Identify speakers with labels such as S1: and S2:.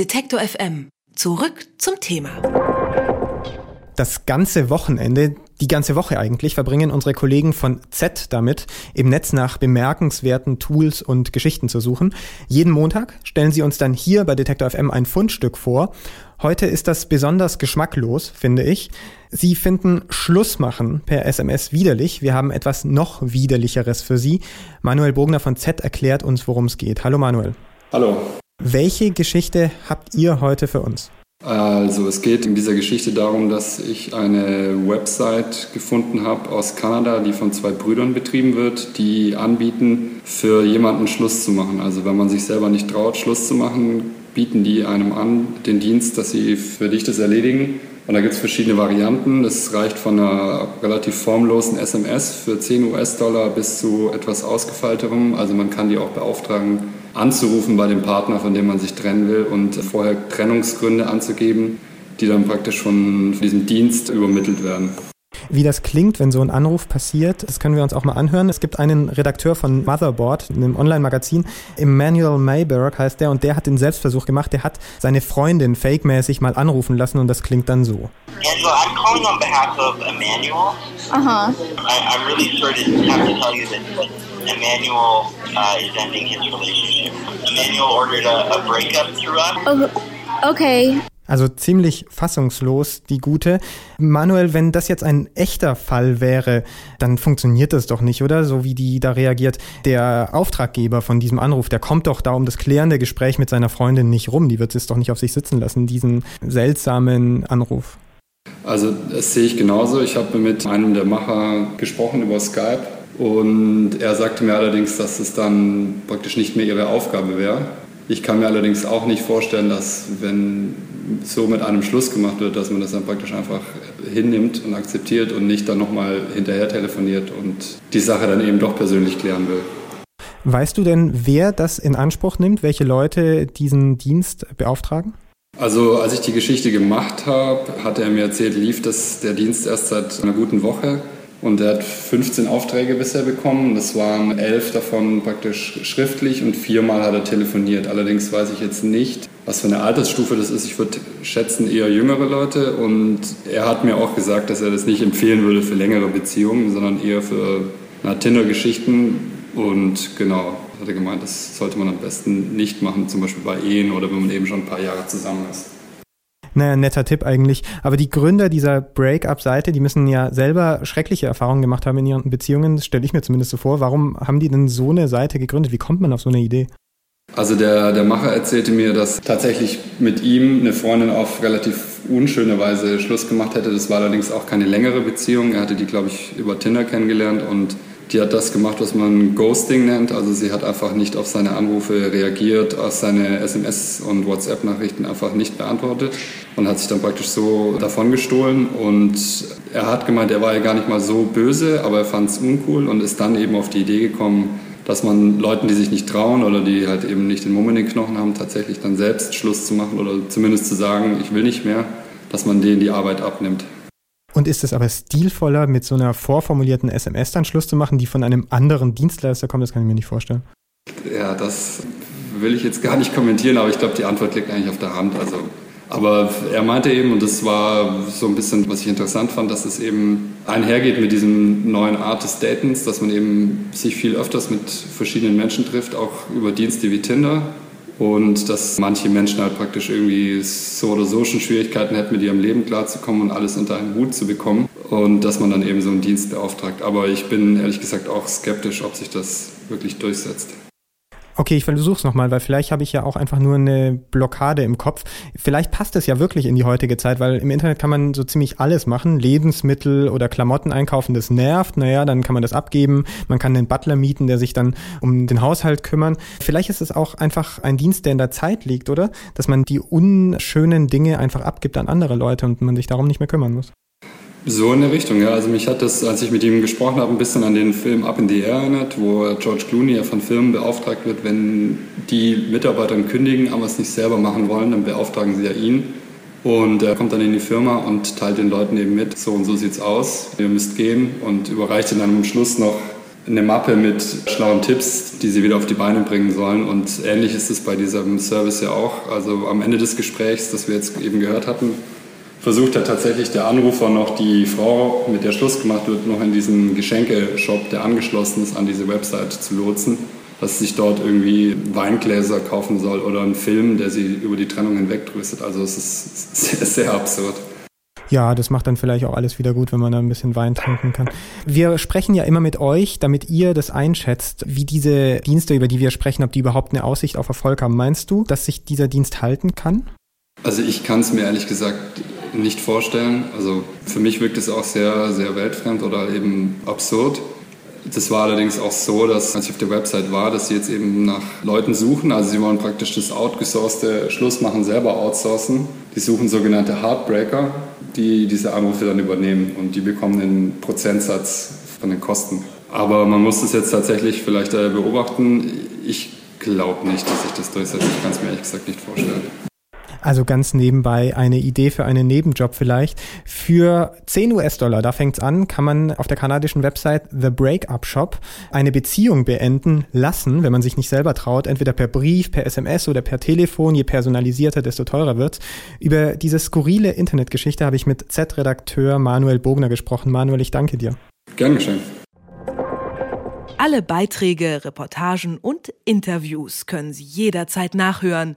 S1: Detektor FM. Zurück zum Thema.
S2: Das ganze Wochenende, die ganze Woche eigentlich, verbringen unsere Kollegen von Z damit, im Netz nach bemerkenswerten Tools und Geschichten zu suchen. Jeden Montag stellen sie uns dann hier bei Detektor FM ein Fundstück vor. Heute ist das besonders geschmacklos, finde ich. Sie finden Schlussmachen per SMS widerlich. Wir haben etwas noch widerlicheres für Sie. Manuel Bogner von Z erklärt uns, worum es geht. Hallo Manuel.
S3: Hallo.
S2: Welche Geschichte habt ihr heute für uns?
S3: Also es geht in dieser Geschichte darum, dass ich eine Website gefunden habe aus Kanada, die von zwei Brüdern betrieben wird, die anbieten, für jemanden Schluss zu machen. Also wenn man sich selber nicht traut, Schluss zu machen, bieten die einem an, den Dienst, dass sie für dich das erledigen. Und da gibt es verschiedene Varianten. Das reicht von einer relativ formlosen SMS für 10 US-Dollar bis zu etwas ausgefeilterem. Also man kann die auch beauftragen, anzurufen bei dem Partner, von dem man sich trennen will und vorher Trennungsgründe anzugeben, die dann praktisch von diesem Dienst übermittelt werden.
S2: Wie das klingt, wenn so ein Anruf passiert, das können wir uns auch mal anhören. Es gibt einen Redakteur von Motherboard, einem Online-Magazin, Emmanuel Mayberg heißt der, und der hat den Selbstversuch gemacht. Der hat seine Freundin fake-mäßig mal anrufen lassen und das klingt dann so.
S4: Angela, I'm calling on behalf of Emmanuel.
S5: Uh-huh.
S4: I, I'm really sorry to have to tell you that, Emmanuel uh, is ending his relationship. Emmanuel ordered a, a breakup through us.
S5: Oh, okay.
S2: Also ziemlich fassungslos, die gute. Manuel, wenn das jetzt ein echter Fall wäre, dann funktioniert das doch nicht, oder? So wie die da reagiert. Der Auftraggeber von diesem Anruf, der kommt doch da um das klärende Gespräch mit seiner Freundin nicht rum. Die wird es doch nicht auf sich sitzen lassen, diesen seltsamen Anruf.
S3: Also das sehe ich genauso. Ich habe mit einem der Macher gesprochen über Skype und er sagte mir allerdings, dass es dann praktisch nicht mehr ihre Aufgabe wäre. Ich kann mir allerdings auch nicht vorstellen, dass wenn so mit einem Schluss gemacht wird, dass man das dann praktisch einfach hinnimmt und akzeptiert und nicht dann nochmal hinterher telefoniert und die Sache dann eben doch persönlich klären will.
S2: Weißt du denn, wer das in Anspruch nimmt, welche Leute diesen Dienst beauftragen?
S3: Also als ich die Geschichte gemacht habe, hatte er mir erzählt, lief das, der Dienst erst seit einer guten Woche. Und er hat 15 Aufträge bisher bekommen. Das waren elf davon praktisch schriftlich und viermal hat er telefoniert. Allerdings weiß ich jetzt nicht, was für eine Altersstufe das ist. Ich würde schätzen eher jüngere Leute. Und er hat mir auch gesagt, dass er das nicht empfehlen würde für längere Beziehungen, sondern eher für Tinder-Geschichten. Und genau, hat er gemeint, das sollte man am besten nicht machen, zum Beispiel bei Ehen oder wenn man eben schon ein paar Jahre zusammen ist.
S2: Naja, netter Tipp eigentlich. Aber die Gründer dieser Break-up-Seite, die müssen ja selber schreckliche Erfahrungen gemacht haben in ihren Beziehungen. Stelle ich mir zumindest so vor. Warum haben die denn so eine Seite gegründet? Wie kommt man auf so eine Idee?
S3: Also der, der Macher erzählte mir, dass tatsächlich mit ihm eine Freundin auf relativ unschöne Weise Schluss gemacht hätte. Das war allerdings auch keine längere Beziehung. Er hatte die, glaube ich, über Tinder kennengelernt und die hat das gemacht, was man Ghosting nennt. Also sie hat einfach nicht auf seine Anrufe reagiert, auf seine SMS- und WhatsApp-Nachrichten einfach nicht beantwortet und hat sich dann praktisch so davon gestohlen. Und er hat gemeint, er war ja gar nicht mal so böse, aber er fand es uncool und ist dann eben auf die Idee gekommen, dass man Leuten, die sich nicht trauen oder die halt eben nicht den Mumm in den Knochen haben, tatsächlich dann selbst Schluss zu machen oder zumindest zu sagen, ich will nicht mehr, dass man denen die Arbeit abnimmt.
S2: Und ist es aber stilvoller, mit so einer vorformulierten SMS dann Schluss zu machen, die von einem anderen Dienstleister kommt? Das kann ich mir nicht vorstellen.
S3: Ja, das will ich jetzt gar nicht kommentieren, aber ich glaube, die Antwort liegt eigentlich auf der Hand. Also, aber er meinte eben, und das war so ein bisschen, was ich interessant fand, dass es eben einhergeht mit diesem neuen Art des Datens, dass man eben sich viel öfters mit verschiedenen Menschen trifft, auch über Dienste wie Tinder und dass manche Menschen halt praktisch irgendwie so oder so schon Schwierigkeiten hätten, mit ihrem Leben klarzukommen und alles unter einen Hut zu bekommen und dass man dann eben so einen Dienst beauftragt. Aber ich bin ehrlich gesagt auch skeptisch, ob sich das wirklich durchsetzt.
S2: Okay, ich versuche es nochmal, weil vielleicht habe ich ja auch einfach nur eine Blockade im Kopf. Vielleicht passt es ja wirklich in die heutige Zeit, weil im Internet kann man so ziemlich alles machen. Lebensmittel oder Klamotten einkaufen, das nervt. Naja, dann kann man das abgeben. Man kann den Butler mieten, der sich dann um den Haushalt kümmern. Vielleicht ist es auch einfach ein Dienst, der in der Zeit liegt, oder? Dass man die unschönen Dinge einfach abgibt an andere Leute und man sich darum nicht mehr kümmern muss.
S3: So in der Richtung, ja. Also mich hat das, als ich mit ihm gesprochen habe, ein bisschen an den Film Up in the Air erinnert, wo George Clooney ja von Firmen beauftragt wird, wenn die Mitarbeiter kündigen, aber es nicht selber machen wollen, dann beauftragen sie ja ihn. Und er kommt dann in die Firma und teilt den Leuten eben mit, so und so sieht's aus, ihr müsst gehen und überreicht ihnen dann am Schluss noch eine Mappe mit schlauen Tipps, die sie wieder auf die Beine bringen sollen. Und ähnlich ist es bei diesem Service ja auch. Also am Ende des Gesprächs, das wir jetzt eben gehört hatten, versucht hat tatsächlich der Anrufer noch die Frau, mit der Schluss gemacht wird, noch in diesen Geschenkeshop, der angeschlossen ist, an diese Website zu lotsen, dass sie sich dort irgendwie Weingläser kaufen soll oder einen Film, der sie über die Trennung hinwegtröstet. Also es ist sehr, sehr absurd.
S2: Ja, das macht dann vielleicht auch alles wieder gut, wenn man da ein bisschen Wein trinken kann. Wir sprechen ja immer mit euch, damit ihr das einschätzt, wie diese Dienste, über die wir sprechen, ob die überhaupt eine Aussicht auf Erfolg haben. Meinst du, dass sich dieser Dienst halten kann?
S3: Also ich kann es mir ehrlich gesagt nicht vorstellen. Also für mich wirkt es auch sehr, sehr weltfremd oder eben absurd. Das war allerdings auch so, dass als ich auf der Website war, dass sie jetzt eben nach Leuten suchen. Also sie wollen praktisch das outgesourcete Schlussmachen selber outsourcen. Die suchen sogenannte Heartbreaker, die diese Anrufe dann übernehmen und die bekommen einen Prozentsatz von den Kosten. Aber man muss es jetzt tatsächlich vielleicht äh, beobachten. Ich glaube nicht, dass sich das durchsetzt. Ich kann es mir ehrlich gesagt nicht vorstellen.
S2: Also ganz nebenbei eine Idee für einen Nebenjob vielleicht. Für 10 US-Dollar, da fängt's an, kann man auf der kanadischen Website The Breakup Shop eine Beziehung beenden lassen, wenn man sich nicht selber traut, entweder per Brief, per SMS oder per Telefon. Je personalisierter, desto teurer wird's. Über diese skurrile Internetgeschichte habe ich mit Z-Redakteur Manuel Bogner gesprochen. Manuel, ich danke dir.
S3: Gern geschehen.
S1: Alle Beiträge, Reportagen und Interviews können Sie jederzeit nachhören